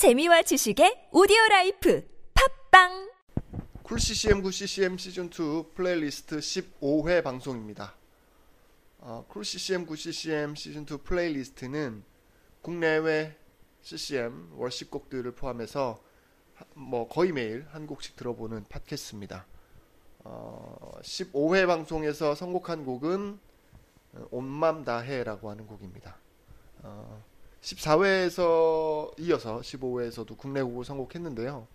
재미와 지식의 오디오 라이프 팟빵 cool CCM good CCM 시즌 2 플레이리스트 15회 방송입니다. 어, cool CCM good CCM 시즌 2 playlist는 국내외 CCM worship곡들을 포함해서 하- 뭐 거의 매일 한 곡씩 들어보는 팟캐스트입니다. 어, 15회 방송에서 선곡한 곡은 어, 온맘 다해라고 하는 곡입니다. 어, 14회에서 이어서 15회에서도 국내 곡을 선곡했는데요.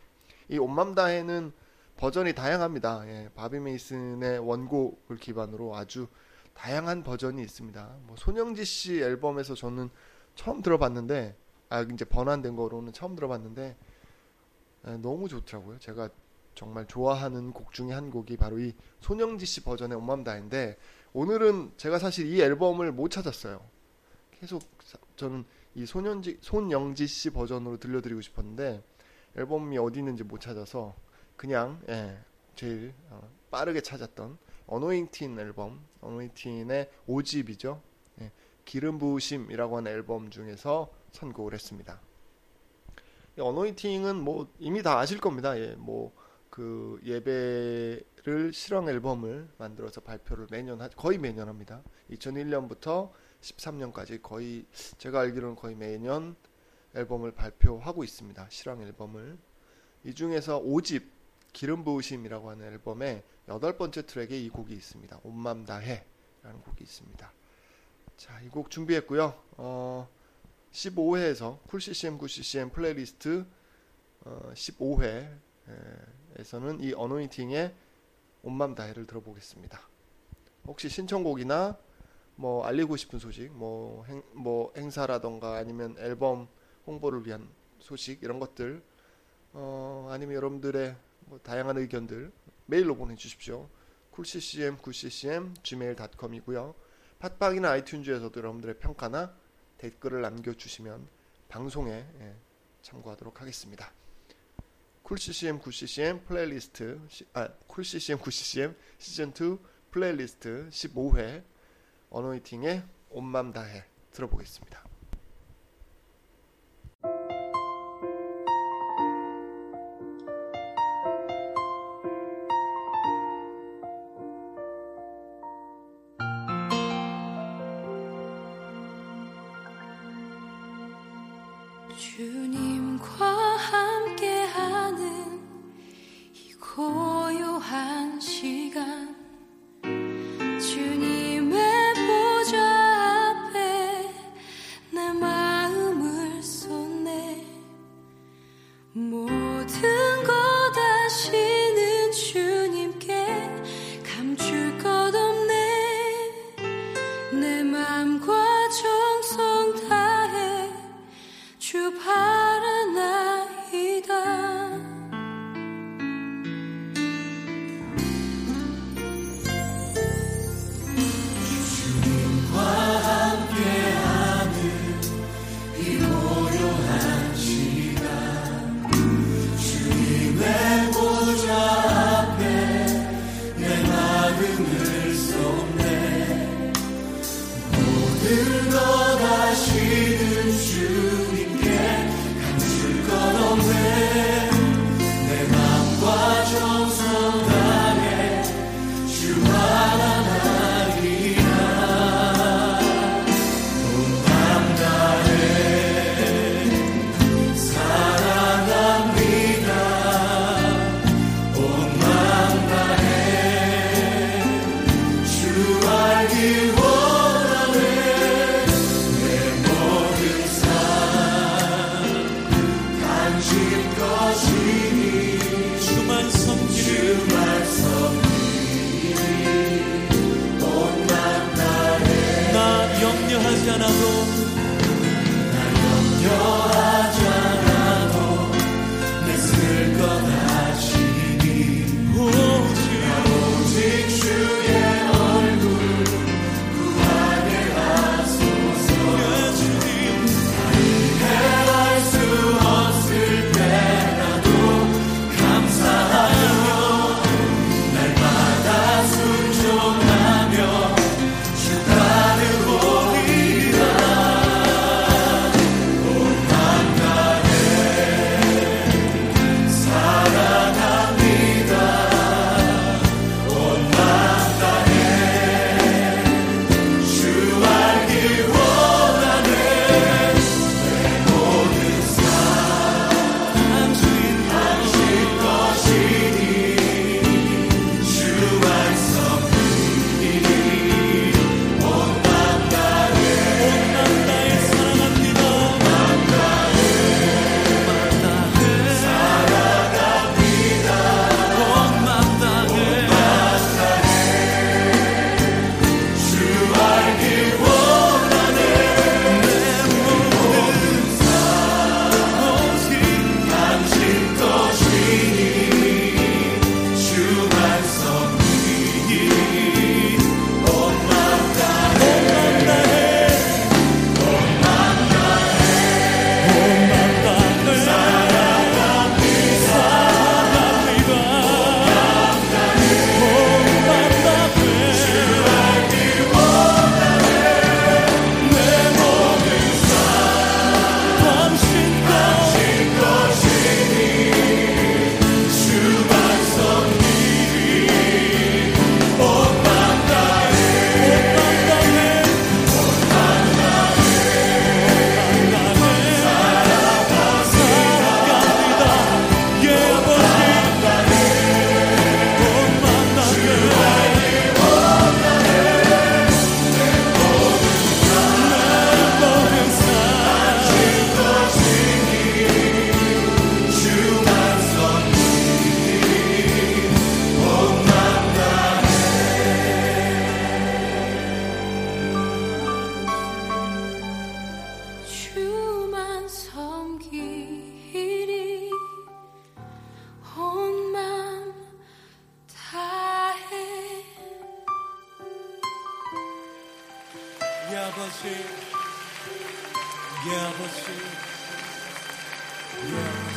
이 온맘 다해는 버전이 다양합니다. 예, 바비 메이슨의 원곡을 기반으로 아주 다양한 버전이 있습니다. 뭐 손영지 씨 앨범에서 저는 처음 들어봤는데, 아 이제 번안된 거로는 처음 들어봤는데 예, 너무 좋더라고요. 제가 정말 좋아하는 곡 중에 한 곡이 바로 이 손영지 씨 버전의 온맘다인데 오늘은 제가 사실 이 앨범을 못 찾았어요. 계속 사- 저는 이 손영지 손영지 씨 버전으로 들려드리고 싶었는데 앨범이 어디 있는지 못 찾아서 그냥 예, 제일 어, 빠르게 찾았던 어노잉틴 앨범 어노잉틴의 5집이죠. 예, 기름 부으심이라고 하는 앨범 중에서 선곡을 했습니다. 이 어노잉팅은 뭐 이미 다 아실 겁니다. 예, 뭐그 예배 를 실황 앨범을 만들어서 발표를 매년 하, 거의 매년 합니다 2001년부터 13년까지 거의 제가 알기로는 거의 매년 앨범을 발표하고 있습니다. 실황 앨범을. 이 중에서 5집 기름 부으심이라고 하는 앨범의 여덟 번째 트랙에 이 곡이 있습니다. 온맘 다해라는 곡이 있습니다. 자, 이 곡 준비했고요. 어, 15회에서 cool CCM good CCM playlist 어, 15회에서는 이 어노인팅의 온맘 다해를 들어보겠습니다. 혹시 신청곡이나 뭐 알리고 싶은 소식, 뭐, 행, 뭐 행사라던가 아니면 앨범 홍보를 위한 소식 이런 것들, 어, 아니면 여러분들의 뭐 다양한 의견들 메일로 보내주십시오. 쿨ccm 9ccm gmail.com이고요. 팟빵이나 아이튠즈에서도 여러분들의 평가나 댓글을 남겨주시면 방송에 예, 참고하도록 하겠습니다. cool ccm good ccm playlist 시- 아 cool ccm good ccm 시즌 2 플레이리스트 15회 어노이팅의 온맘 다해 들어보겠습니다. more 염려하지 않아도 아버지 예 아버지 예